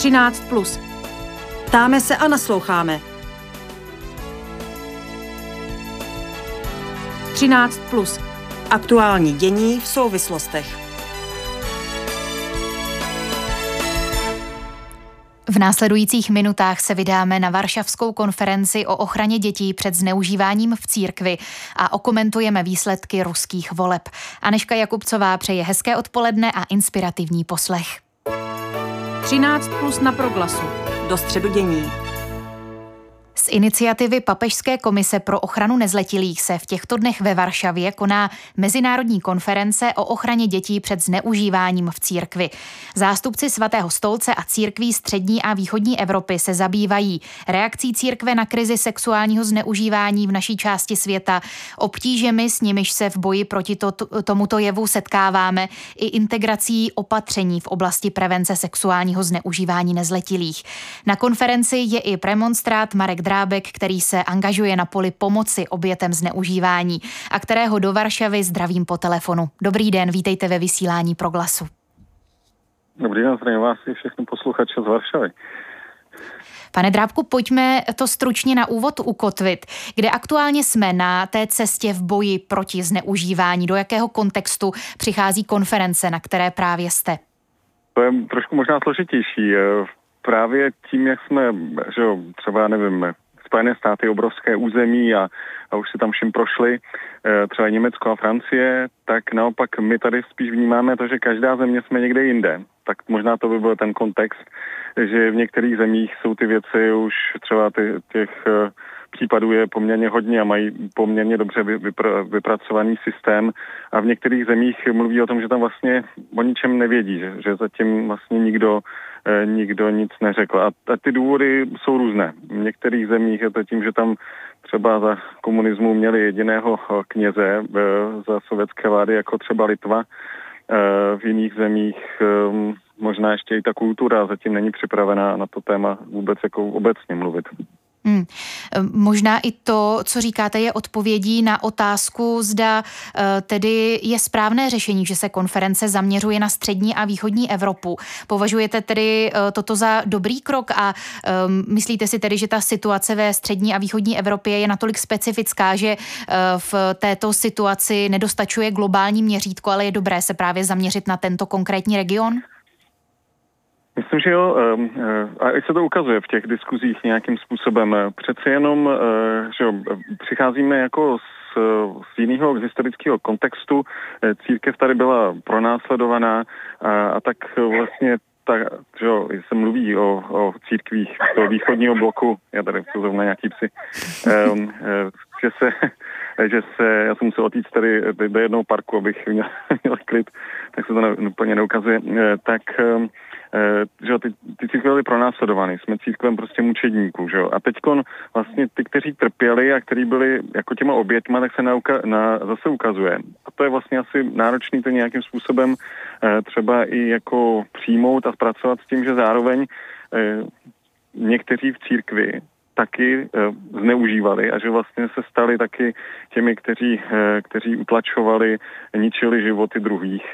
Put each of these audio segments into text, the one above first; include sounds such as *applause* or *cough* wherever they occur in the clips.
13. Plus. Ptáme se a nasloucháme. 13. Plus. Aktuální dění v souvislostech. V následujících minutách se vydáme na Varšavskou konferenci o ochraně dětí před zneužíváním v církvi a okomentujeme výsledky ruských voleb. Aneška Jakubcová přeje hezké odpoledne a inspirativní poslech. 13 plus na proglasu. Do středu dění. Z iniciativy Papežské komise pro ochranu nezletilých se v těchto dnech ve Varšavě koná Mezinárodní konference o ochraně dětí před zneužíváním v církvi. Zástupci svatého stolce a církví střední a východní Evropy se zabývají reakcí církve na krizi sexuálního zneužívání v naší části světa, obtížemi, s nimiž se v boji proti to, tomuto jevu setkáváme, i integrací opatření v oblasti prevence sexuálního zneužívání nezletilých. Na konferenci je i premonstrát Marek Drábek, který se angažuje na poli pomoci obětem zneužívání a kterého do Varšavy zdravím po telefonu. Dobrý den, vítejte ve vysílání Proglasu. Dobrý den, zdravím vás i všechny posluchače z Varšavy. Pane Drábku, pojďme to stručně na úvod ukotvit. Kde aktuálně jsme na té cestě v boji proti zneužívání? Do jakého kontextu přichází konference, na které právě jste? To je trošku možná složitější. V právě tím, jak jsme, že jo, třeba nevím, Spojené státy obrovské území a, a už si tam vším prošli, e, třeba Německo a Francie, tak naopak my tady spíš vnímáme to, že každá země jsme někde jinde. Tak možná to by byl ten kontext, že v některých zemích jsou ty věci už třeba ty, těch e, případů je poměrně hodně a mají poměrně dobře vypr- vypracovaný systém a v některých zemích mluví o tom, že tam vlastně o ničem nevědí, že, že zatím vlastně nikdo Eh, nikdo nic neřekl. A, a ty důvody jsou různé. V některých zemích je to tím, že tam třeba za komunismu měli jediného eh, kněze eh, za sovětské vlády, jako třeba Litva. V jiných zemích možná ještě i ta kultura zatím není připravená na to téma vůbec jako obecně mluvit. Hmm. Možná i to, co říkáte, je odpovědí na otázku, zda eh, tedy je správné řešení, že se konference zaměřuje na střední a východní Evropu. Považujete tedy eh, toto za dobrý krok a um, myslíte si tedy, že ta situace ve střední a východní Evropě je natolik specifická, že uh, v této situaci nedostačuje globální měřítko, ale je dobré se právě zaměřit na tento konkrétní region? Myslím, že jo, ehm, eh, a i se to ukazuje v těch diskuzích nějakým způsobem. Přeci jenom, eh, že jo, přicházíme jako z, z jiného historického kontextu. Eh, církev tady byla pronásledovaná a, a tak vlastně tak, že jo, se mluví o, o církvích toho východního bloku, já tady jsou zrovna nějaký psy, um, že se, že se, já jsem musel otít tady do jednoho parku, abych měl, *laughs* měl klid, tak se to ne, úplně neukazuje, tak um, Eh, že ty, ty církve byly pronásledovány, jsme církvem prostě mučedníků, že jo. A teď vlastně ty, kteří trpěli a kteří byli jako těma oběťma, tak se nauka, na, zase ukazuje. A to je vlastně asi náročný to nějakým způsobem eh, třeba i jako přijmout a zpracovat s tím, že zároveň eh, někteří v církvi taky zneužívali a že vlastně se stali taky těmi, kteří, kteří utlačovali, ničili životy druhých.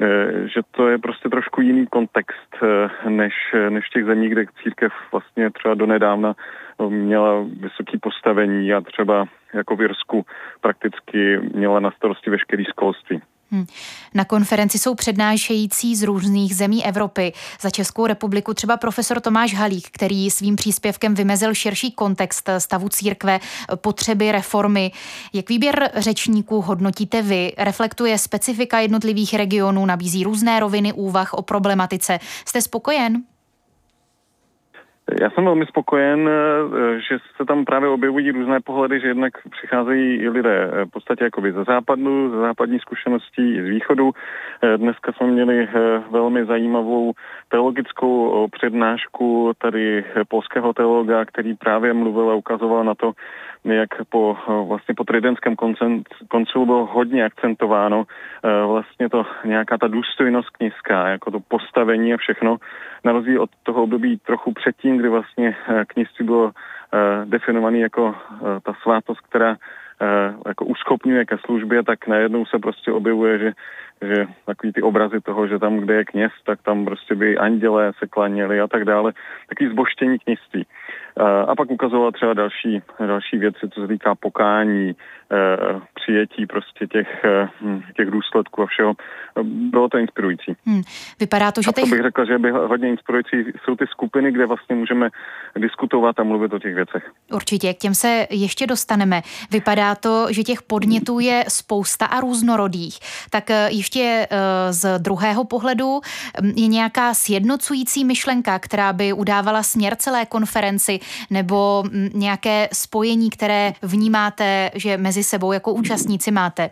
Eh, že to je prostě trošku jiný kontext eh, než, než v těch zemích, kde církev vlastně třeba donedávna eh, měla vysoké postavení a třeba jako v Jirsku prakticky měla na starosti veškerý školství. Hmm. Na konferenci jsou přednášející z různých zemí Evropy. Za Českou republiku třeba profesor Tomáš Halík, který svým příspěvkem vymezil širší kontext stavu církve, potřeby reformy. Jak výběr řečníků hodnotíte vy? Reflektuje specifika jednotlivých regionů, nabízí různé roviny úvah o problematice. Jste spokojen? Já jsem velmi spokojen, eh, že se tam právě objevují různé pohledy, že jednak přicházejí lidé eh, v podstatě jakoby ze západu, ze západní zkušeností i z východu. Eh, dneska jsme měli velmi zajímavou teologickou přednášku tady polského teologa, který právě mluvil a ukazoval na to, jak po, vlastně po tridentském koncilu bylo hodně akcentováno vlastně to nějaká ta důstojnost kněžská, jako to postavení a všechno, na rozdíl od toho období trochu předtím, kdy vlastně kněžství bylo definovaný jako ta svátost, která jako uschopňuje ke službě, tak najednou se prostě objevuje, že že takový ty obrazy toho, že tam, kde je kněz, tak tam prostě by andělé se klaněli a tak dále. Takový zboštění kněžství. A pak ukazovala třeba další, další věci, co se týká pokání, Eh, přijetí prostě těch, eh, hm, těch důsledků a všeho. Bylo to inspirující. Hmm. Vypadá to, že teď... bych řekl, že by hodně inspirující jsou ty skupiny, kde vlastně můžeme diskutovat a mluvit o těch věcech. Určitě, k těm se ještě dostaneme. Vypadá to, že těch podnětů je spousta a různorodých. Tak eh, ještě z druhého pohledu hm, je nějaká sjednocující myšlenka, která by udávala směr celé konferenci, nebo hm, nějaké spojení, které vnímáte, že mezi mezi sebou jako účastníci máte?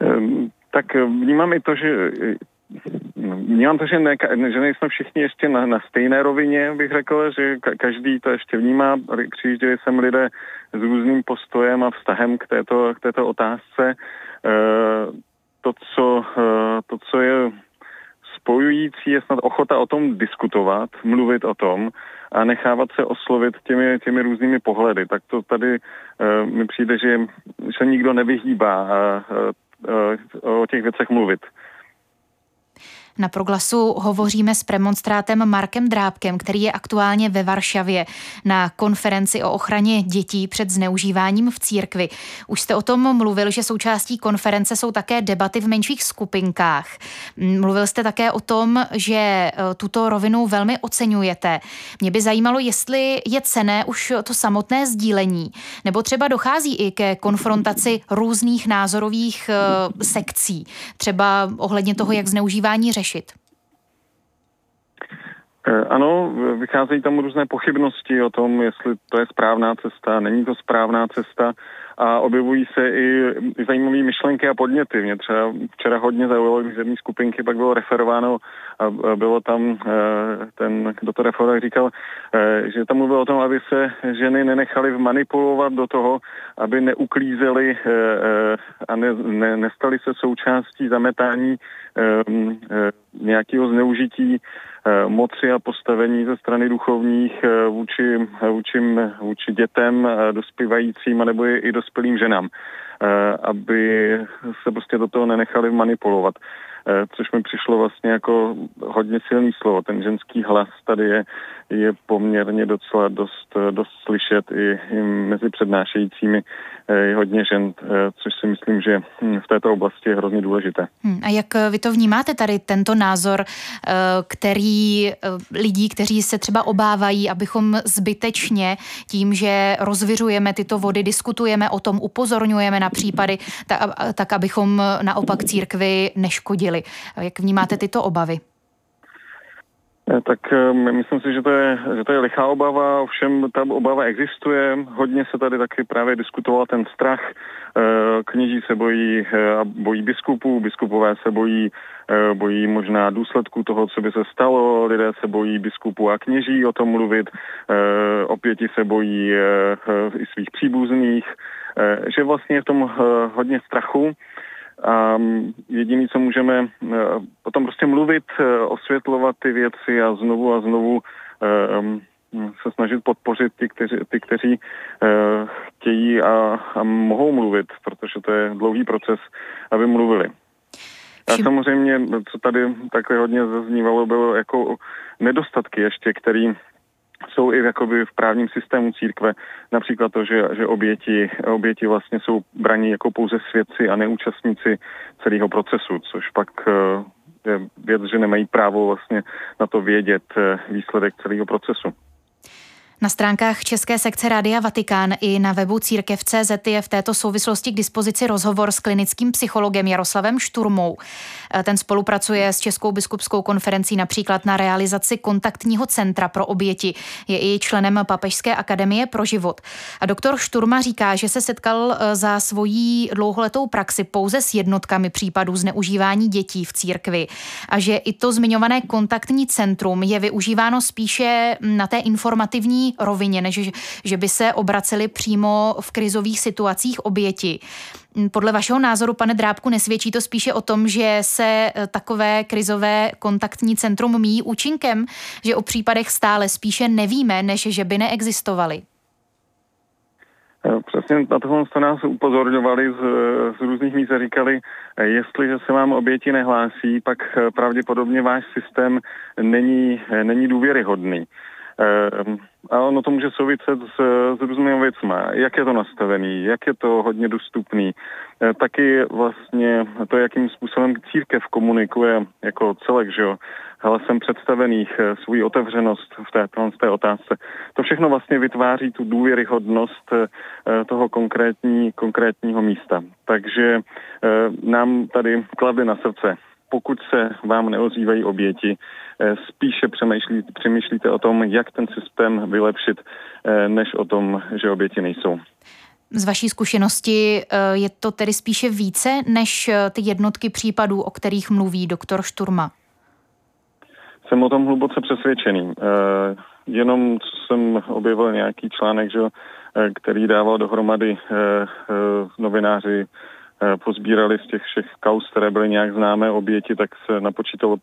Ehm, tak vnímám i to, že Vnímám to, že, ne, že nejsme všichni ještě na, na stejné rovině, bych řekl, že ka, každý to ještě vnímá. Přijížděli sem lidé s různým postojem a vztahem k této, k této otázce. E, to, co, e, to, co je spojující, je snad ochota o tom diskutovat, mluvit o tom a nechávat se oslovit těmi, těmi různými pohledy. Tak to tady uh, mi přijde, že se nikdo nevyhýbá uh, uh, o těch věcech mluvit. Na proglasu hovoříme s premonstrátem Markem Drábkem, který je aktuálně ve Varšavě na konferenci o ochraně dětí před zneužíváním v církvi. Už jste o tom mluvil, že součástí konference jsou také debaty v menších skupinkách. Mluvil jste také o tom, že e, tuto rovinu velmi oceňujete. Mě by zajímalo, jestli je cené už to samotné sdílení, nebo třeba dochází i ke konfrontaci různých názorových e, sekcí, třeba ohledně toho, jak zneužívání řešit řešit? Eh, ano, vycházejí tam různé pochybnosti o tom, jestli to je správná cesta, není to správná cesta a objevují se i, zajímavé myšlenky a podněty. Mě třeba včera hodně zaujalo, když z jedné skupinky pak bylo referováno a bylo tam eh, ten, kdo to referoval, říkal, eh, že tam mluvil o tom, aby se ženy nenechaly manipulovat do toho, aby neuklízely a ne, ne, nestali se součástí zametání nějakého zneužití moci a postavení ze strany duchovních eh, vůči, vůči, vůči dětem, eh, dospívajícím nebo i dospělým ženám, aby se prostě do toho nenechali manipulovat. Což mi přišlo vlastně jako hodně silný slovo. Ten ženský hlas tady je, je poměrně docela dost, dost slyšet i, i mezi přednášejícími je hodně žen, což si myslím, že hm, v této oblasti je hrozně důležité. Hmm, a jak vy to vnímáte tady, tento názor, který lidí, kteří se třeba obávají, abychom zbytečně tím, že rozviřujeme tyto vody, diskutujeme o tom, upozorňujeme na případy, tak, tak abychom naopak církvi neškodili. Jak vnímáte tyto obavy? Eh, tak eh, myslím si, že to, je, že to je lichá obava, ovšem ta obava existuje. Hodně se tady taky právě diskutoval ten strach. Eh, kněží se bojí a bojí biskupů, biskupové se bojí, bojí možná důsledků toho, co by se stalo, lidé se bojí biskupů a kněží o tom mluvit, opěti se bojí i svých příbuzných, že vlastně je v tom hodně strachu. A jediný, co můžeme e, potom prostě mluvit, e, osvětlovat ty věci a znovu a znovu e, mm, se snažit podpořit ty, kteří, ty, kteří chtějí a, a mohou mluvit, protože to je dlouhý proces, aby mluvili. A samozřejmě, co tady takhle hodně zaznívalo, bylo jako nedostatky ještě, který jsou i jakoby v právním systému církve, například to, že, že oběti, oběti vlastně jsou braní jako pouze svědci a neúčastníci celého procesu, což pak eh, je věc, že nemají právo vlastně na to vědět eh, výsledek celého procesu. Na stránkách České sekce Rádia Vatikán i na webu církev.cz je v této souvislosti k dispozici rozhovor s klinickým psychologem Jaroslavem Šturmou. E, ten spolupracuje s Českou biskupskou konferencí například na realizaci kontaktního centra pro oběti. Je i členem Papežské akademie pro život. A doktor Šturma říká, že se setkal e, za svojí dlouholetou praxi pouze s jednotkami případů zneužívání dětí v církvi a že i to zmiňované kontaktní centrum je využíváno spíše na té informativní rovině, než že by se obraceli přímo v krizových situacích oběti. Podle vašeho názoru, pane Drábku, nesvědčí to spíše o tom, že se e, takové krizové kontaktní centrum míjí účinkem, že o případech stále spíše nevíme, než že by neexistovaly? Přesně na tohle jste nás upozorňovali z, z různých míst a říkali, jestliže se vám oběti nehlásí, pak pravděpodobně váš systém není, není důvěryhodný. A ono to může souviset s, s různými věcmi. Jak je to nastavený, jak je to hodně dostupný. Taky vlastně to, jakým způsobem církev komunikuje jako celek, že jo, hlasem představených, svoji otevřenost v té, v té otázce. To všechno vlastně vytváří tu důvěryhodnost toho konkrétní, konkrétního místa. Takže nám tady kladli na srdce pokud se vám neozývají oběti, eh, spíše přemýšlí, přemýšlíte o tom, jak ten systém vylepšit, eh, než o tom, že oběti nejsou. Z vaší zkušenosti eh, je to tedy spíše více než ty jednotky případů, o kterých mluví doktor Šturma? Jsem o tom hluboce přesvědčený. Jenom jsem objevil nějaký článek, že, který dával dohromady novináři Eh, pozbírali z těch všech kaus, které byly nějak známé oběti, tak se napočítalo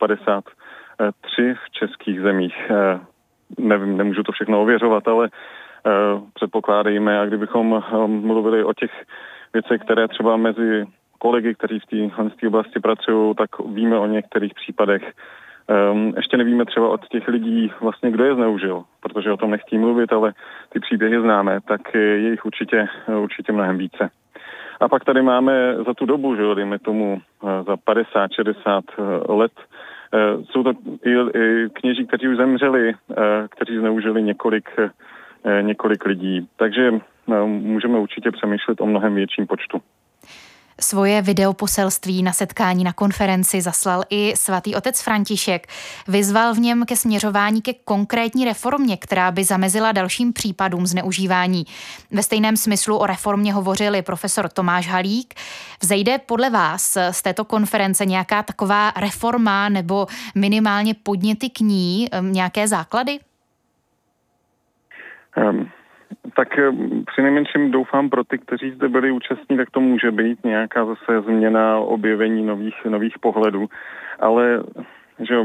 53 v českých zemích. Eh, nevím, nemůžu to všechno ověřovat, ale eh, předpokládejme, a kdybychom mluvili o těch věcech, které třeba mezi kolegy, kteří v té oblasti pracují, tak víme o některých případech. Um, ještě nevíme třeba od těch lidí vlastně, kdo je zneužil, protože o tom nechtí mluvit, ale ty příběhy známe, tak je jich určitě, určitě mnohem více. A pak tady máme za tu dobu, že dejme tomu eh, za 50-60 eh, let, eh, jsou to i, kněží, kteří už zemřeli, kteří zneužili několik, několik lidí. Takže můžeme určitě přemýšlet o mnohem větším počtu. Svoje videoposelství na setkání na konferenci zaslal i svatý otec František. Vyzval v něm ke směřování ke konkrétní reformě, která by zamezila dalším případům zneužívání. Ve stejném smyslu o reformě hovořili profesor Tomáš Halík. Vzejde podle vás z této konference nějaká taková reforma nebo minimálně podněty k ní, nějaké základy? Um. Tak eh, při nejmenším doufám pro ty, kteří zde byli účastní, tak to může být nějaká zase změna, objevení nových, nových pohledů. Ale že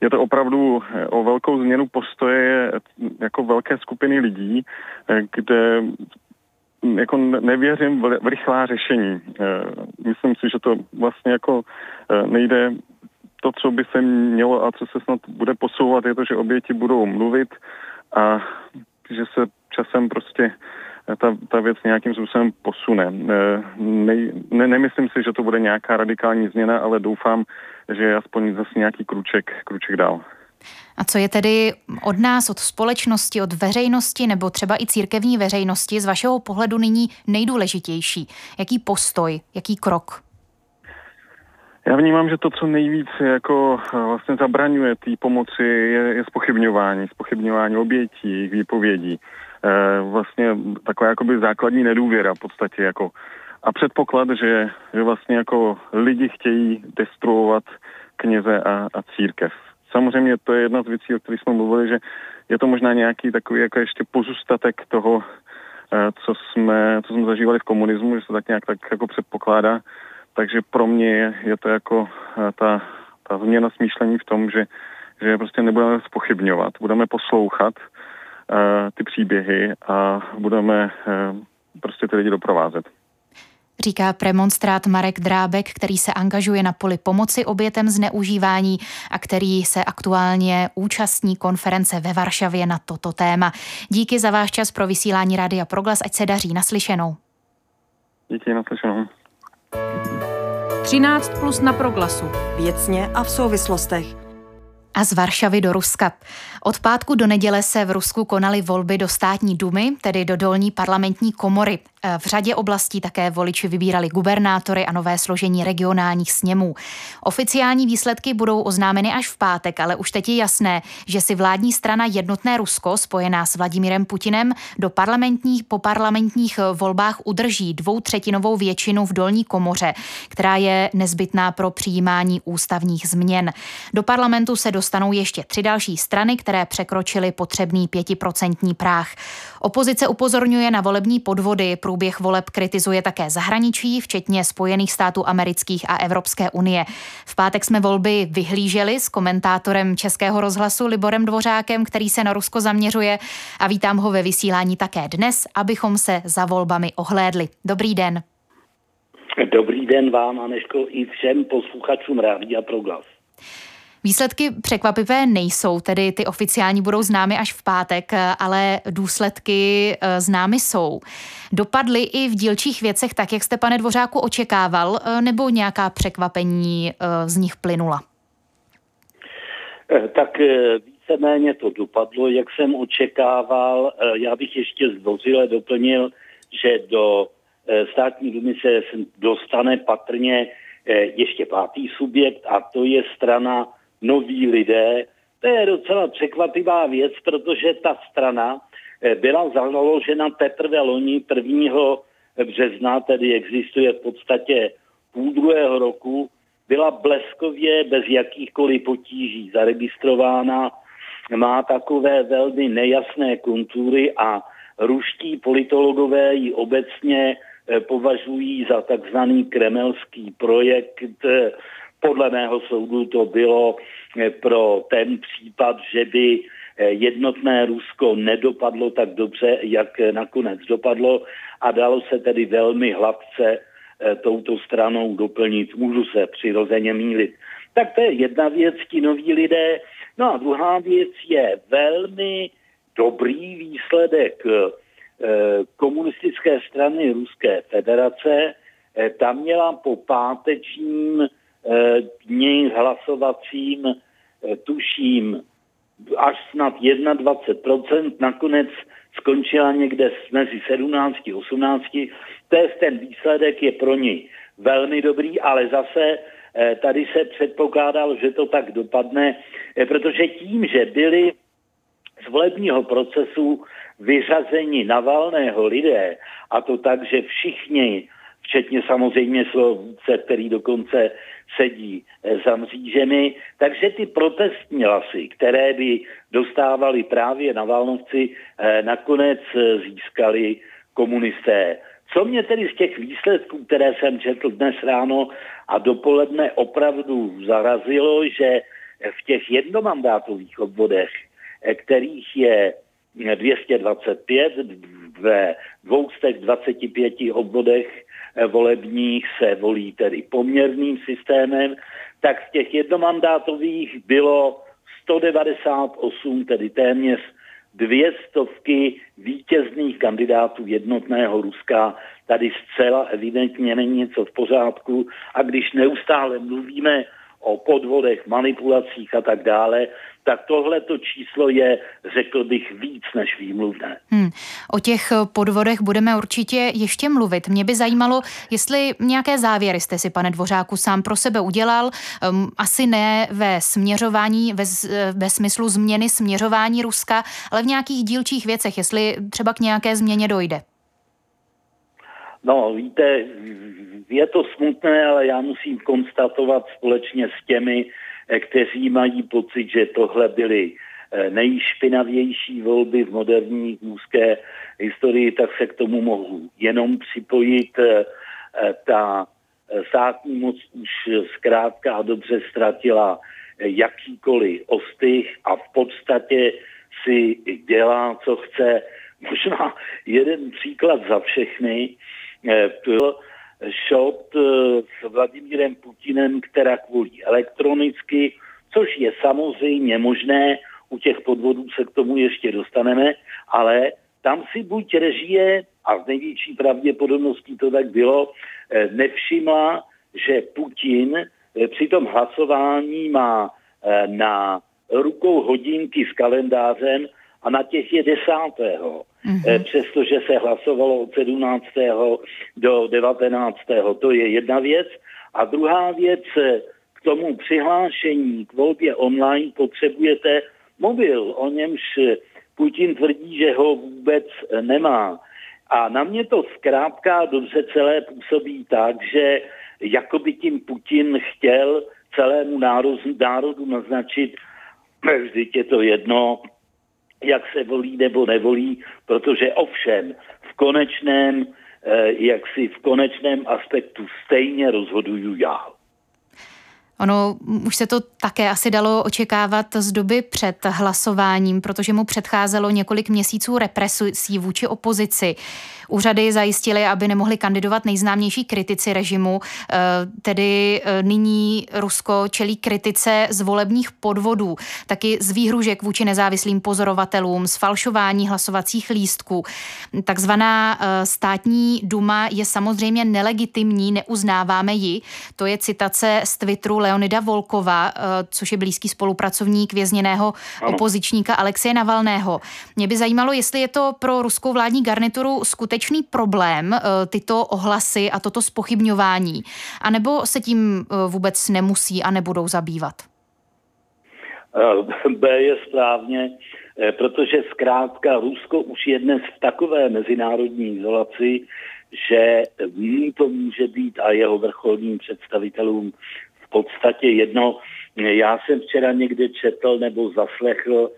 je to opravdu eh, o velkou změnu postoje eh, jako velké skupiny lidí, kde hm, jako nevěřím v rychlá řešení. Myslím si, že to vlastně jako nejde to, co by se mělo a co se snad bude posouvat, je to, že oběti budou mluvit a že se časem prostě ta, ta věc nějakým způsobem posune. Ne, ne, nemyslím si, že to bude nějaká radikální změna, ale doufám, že je aspoň zase nějaký kruček, kruček dál. A co je tedy od nás, od společnosti, od veřejnosti nebo třeba i církevní veřejnosti z vašeho pohledu nyní nejdůležitější? Jaký postoj, jaký krok? Já vnímám, že to, co nejvíc jako eh, vlastně zabraňuje té pomoci, je, je spochybňování, spochybňování obětí, jejich výpovědí. E, vlastně taková jakoby základní nedůvěra v podstatě jako a předpoklad, že, že vlastně jako lidi chtějí destruovat kněze a, a církev. Samozřejmě to je jedna z věcí, o kterých jsme mluvili, že je to možná nějaký takový jako ještě pozůstatek toho, eh, co jsme, co jsme zažívali v komunismu, že se tak nějak tak jako předpokládá, takže pro mě je, je to jako eh, ta, ta změna smýšlení v tom, že, že prostě nebudeme spochybňovat, budeme poslouchat ty příběhy a budeme uh, prostě ty lidi doprovázet. Říká premonstrát Marek Drábek, který se angažuje na poli pomoci obětem zneužívání a který se aktuálně účastní konference ve Varšavě na toto téma. Díky za váš čas pro vysílání Rádia Proglas, ať se daří naslyšenou. Díky naslyšenou. 13 plus na proglasu. Věcně a v souvislostech. A z Varšavy do Ruska. Od pátku do neděle se v Rusku konaly volby do státní dumy, tedy do dolní parlamentní komory. E, v řadě oblastí také voliči vybírali gubernátory a nové složení regionálních sněmů. Oficiální výsledky budou oznámeny až v pátek, ale už teď je jasné, že si vládní strana Jednotné Rusko, spojená s Vladimírem Putinem, do parlamentních po parlamentních volbách udrží dvoutřetinovou většinu v dolní komoře, která je nezbytná pro přijímání ústavních změn. Do parlamentu se dostanou ještě tři další strany, které překročily potřebný pětiprocentní práh. Opozice upozorňuje na volební podvody, průběh voleb kritizuje také zahraničí, včetně Spojených států amerických a Evropské unie. V pátek jsme volby vyhlíželi s komentátorem Českého rozhlasu Liborem Dvořákem, který se na Rusko zaměřuje a vítám ho ve vysílání také dnes, abychom se za volbami ohlédli. Dobrý den. Dobrý den vám, Aneško, i všem posluchačům Rádia Proglas. Výsledky překvapivé nejsou, tedy ty oficiální budou známy až v pátek, ale důsledky eh, známy jsou. Dopadly i v dílčích věcech tak, jak jste, pane Dvořáku, očekával, eh, nebo nějaká překvapení eh, z nich plynula? Tak víceméně to dopadlo, jak jsem očekával. Já bych ještě zdvořile doplnil, že do státní dumy se dostane patrně ještě pátý subjekt a to je strana noví lidé. To je docela překvapivá věc, protože ta strana eh, byla založena teprve loni 1. března, tedy existuje v podstatě půl druhého roku, byla bleskově bez jakýchkoliv potíží zaregistrována, má takové velmi nejasné kontury a ruští politologové ji obecně eh, považují za takzvaný kremelský projekt podle mého soudu to bylo eh, pro ten případ, že by eh, jednotné Rusko nedopadlo tak dobře, jak nakonec dopadlo a dalo se tedy velmi hladce eh, touto stranou doplnit. Můžu se přirozeně mílit. Tak to je jedna věc, ti noví lidé. No a druhá věc je velmi dobrý výsledek komunistické strany Ruské federace. Tam měla po pátečním dní hlasovacím, eh, tuším, až snad 21%, nakonec skončila někde mezi 17 a 18. To je ten výsledek je pro ní velmi dobrý, ale zase eh, tady se předpokládal, že to tak dopadne, eh, protože tím, že byli z volebního procesu vyřazeni Navalného lidé, a to tak, že všichni včetně samozřejmě svého vůdce, který dokonce sedí eh, za mřížemi. Takže ty protestní hlasy, které by dostávali právě na Válnovci, eh, nakonec eh, získali komunisté. Co mě tedy z těch výsledků, které jsem četl dnes ráno a dopoledne opravdu zarazilo, že v těch jednomandátových obvodech, kterých je 225, ve 225 obvodech volebních se volí tedy poměrným systémem, tak z těch jednomandátových bylo 198, tedy téměř dvě stovky vítězných kandidátů jednotného Ruska. Tady zcela evidentně není něco v pořádku a když neustále mluvíme o podvodech, manipulacích a tak dále, tak tohle to číslo je, řekl bych, víc než výmluvné. Hmm. O těch podvodech budeme určitě ještě mluvit. Mě by zajímalo, jestli nějaké závěry jste si, pane Dvořáku, sám pro sebe udělal. Um, asi ne ve směřování, ve, ve smyslu změny směřování Ruska, ale v nějakých dílčích věcech, jestli třeba k nějaké změně dojde. No, víte, je to smutné, ale já musím konstatovat společně s těmi, eh, kteří mají pocit, že tohle byly eh, nejšpinavější volby v moderní úzké historii, tak se k tomu mohu jenom připojit. Eh, ta státní moc už zkrátka a dobře ztratila jakýkoliv ostych a v podstatě si dělá, co chce. Možná jeden příklad za všechny. Šot eh, s Vladimírem Putinem, která kvůli elektronicky, což je samozřejmě možné, u těch podvodů se k tomu ještě dostaneme, ale tam si buď režie, a z největší pravděpodobností to tak bylo, eh, nevšimla, že Putin eh, při tom hlasování má na rukou hodinky s kalendářem a na těch je desátého mm-hmm. přestože se hlasovalo od 17. do 19. To je jedna věc. A druhá věc, eh, k tomu přihlášení k volbě online potřebujete mobil, o němž eh, Putin tvrdí, že ho vůbec nemá. A na mě to zkrátka dobře celé působí tak, že jako by tím Putin chtěl celému národu, národu naznačit, vždyť je to jedno, jak se volí nebo nevolí, protože ovšem v konečném, jak si v konečném aspektu stejně rozhoduju já. Ono už se to také asi dalo očekávat z doby před hlasováním, protože mu předcházelo několik měsíců represí vůči opozici. Úřady zajistily, aby nemohli kandidovat nejznámější kritici režimu, eh, tedy eh, nyní Rusko čelí kritice z volebních podvodů, taky z výhružek vůči nezávislým pozorovatelům, z falšování hlasovacích lístků. Takzvaná eh, státní duma je samozřejmě nelegitimní, neuznáváme ji. To je citace z Twitteru Leonida Volkova, což je blízký spolupracovník vězněného ano. opozičníka Alexeje Navalného. Mě by zajímalo, jestli je to pro ruskou vládní garnituru skutečný problém, eh, tyto ohlasy a toto spochybňování, anebo se tím eh, vůbec nemusí a nebudou zabývat? Eh, B je správně, protože zkrátka Rusko už je dnes v takové mezinárodní izolaci, že mu to může být a jeho vrcholným představitelům podstatě jedno. Já jsem včera někde četl nebo zaslechl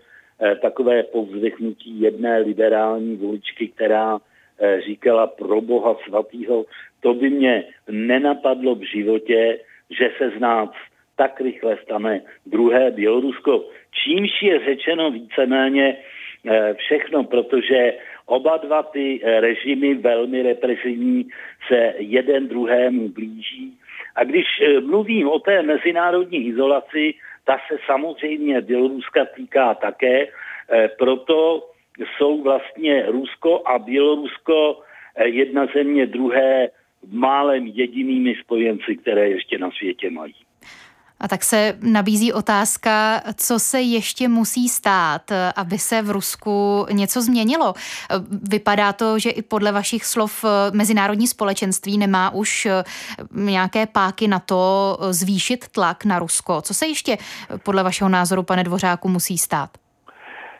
takové povzdechnutí jedné liberální voličky, která Eh, říkala pro boha svatýho, to by mě nenapadlo v životě, že se z nás tak rychle stane druhé Bělorusko. Čímž je řečeno víceméně eh, všechno, protože oba dva ty eh, režimy velmi represivní se jeden druhému blíží. A když mluvím o té mezinárodní izolaci, ta se samozřejmě Běloruska týká také, proto jsou vlastně Rusko a Bělorusko eh, jedna země druhé málem jedinými spojenci, které ještě na světě mají. A tak se nabízí otázka, co se ještě musí stát, aby se v Rusku něco změnilo. Vypadá to, že i podle vašich slov mezinárodní společenství nemá už nějaké páky na to zvýšit tlak na Rusko. Co se ještě podle vašeho názoru, pane Dvořáku, musí stát?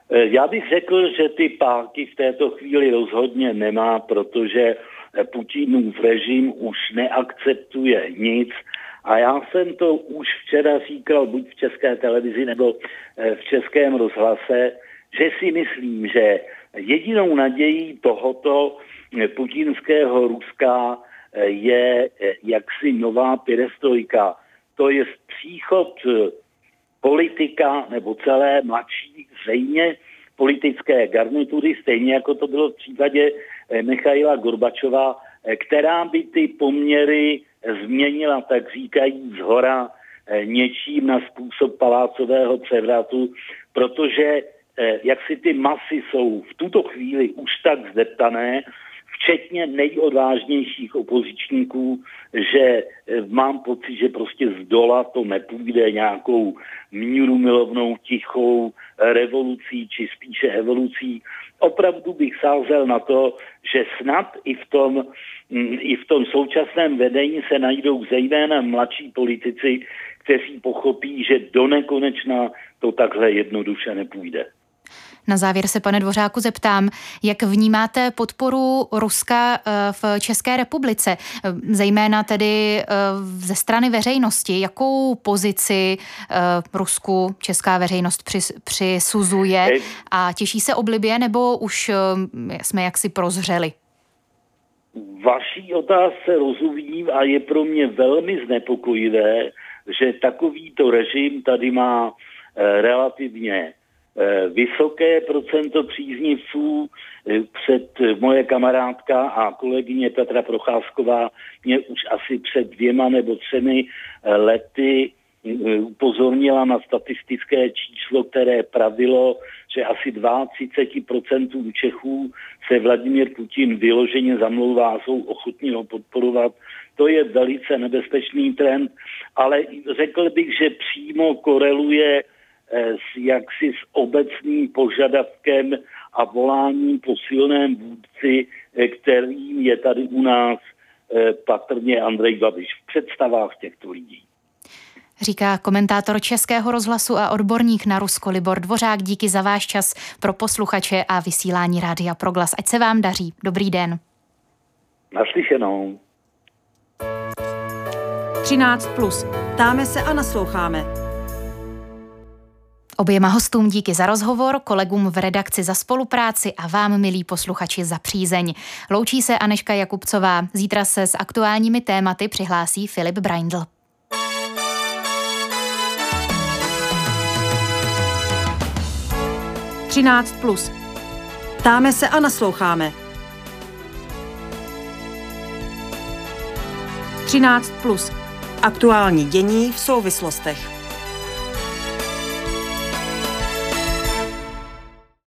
Eh, já bych řekl, že ty páky v této chvíli rozhodně nemá, protože eh, Putinův režim už neakceptuje nic. A já jsem to už včera říkal buď v české televizi nebo eh, v českém rozhlase, že si myslím, že jedinou nadějí tohoto putinského Ruska je jaksi nová perestrojka. To je příchod politika nebo celé mladší zřejmě politické garnitury, stejně jako to bylo v případě eh, Michaila Gorbačova, eh, která by ty poměry změnila, tak říkají z hora eh, něčím na způsob palácového převratu, protože jak si ty masy jsou v tuto chvíli už tak zdeptané, včetně nejodvážnějších opozičníků, že eh, mám pocit, že prostě z dola to nepůjde nějakou míru milovnou tichou revolucí, či spíše evolucí. Opravdu bych sázel na to, že snad i v tom, mm, i v tom současném vedení se najdou zejména mladší politici, kteří pochopí, že do nekonečna to takhle jednoduše nepůjde. Na závěr se, pane Dvořáku, zeptám, jak vnímáte podporu Ruska eh, v České republice, eh, zejména tedy eh, ze strany veřejnosti. Jakou pozici Rusku česká veřejnost přisuzuje a těší se oblibě, nebo už jsme jaksi prozřeli? Vaší otázce rozumím a je pro mě velmi znepokojivé, že takovýto režim tady má relativně vysoké procento příznivců. Eh, před moje kamarádka a kolegyně Petra Procházková mě už asi před dvěma nebo třemi eh, lety upozornila na statistické číslo, které pravilo, že asi 32% Čechů se Vladimír Putin vyloženě zamlouvá, jsou ochotní ho podporovat. To je velice nebezpečný trend, ale řekl bych, že přímo koreluje Eh, s jaksi s obecným požadavkem a voláním po silném vůdci, eh, kterým je tady u nás eh, patrně Andrej Babiš v představách těchto lidí. Říká komentátor Českého rozhlasu a odborník na Rusko Libor Dvořák. Díky za váš čas pro posluchače a vysílání Rádia Proglas. Ať se vám daří. Dobrý den. Naslyšenou. 13. Plus. Ptáme se a nasloucháme. Oběma hostům díky za rozhovor, kolegům v redakci za spolupráci a vám, milí posluchači, za přízeň. Loučí se Aneška Jakubcová. Zítra se s aktuálními tématy přihlásí Filip Braindl. Plus. Ptáme se a nasloucháme. 13 plus. Aktuální dění v souvislostech.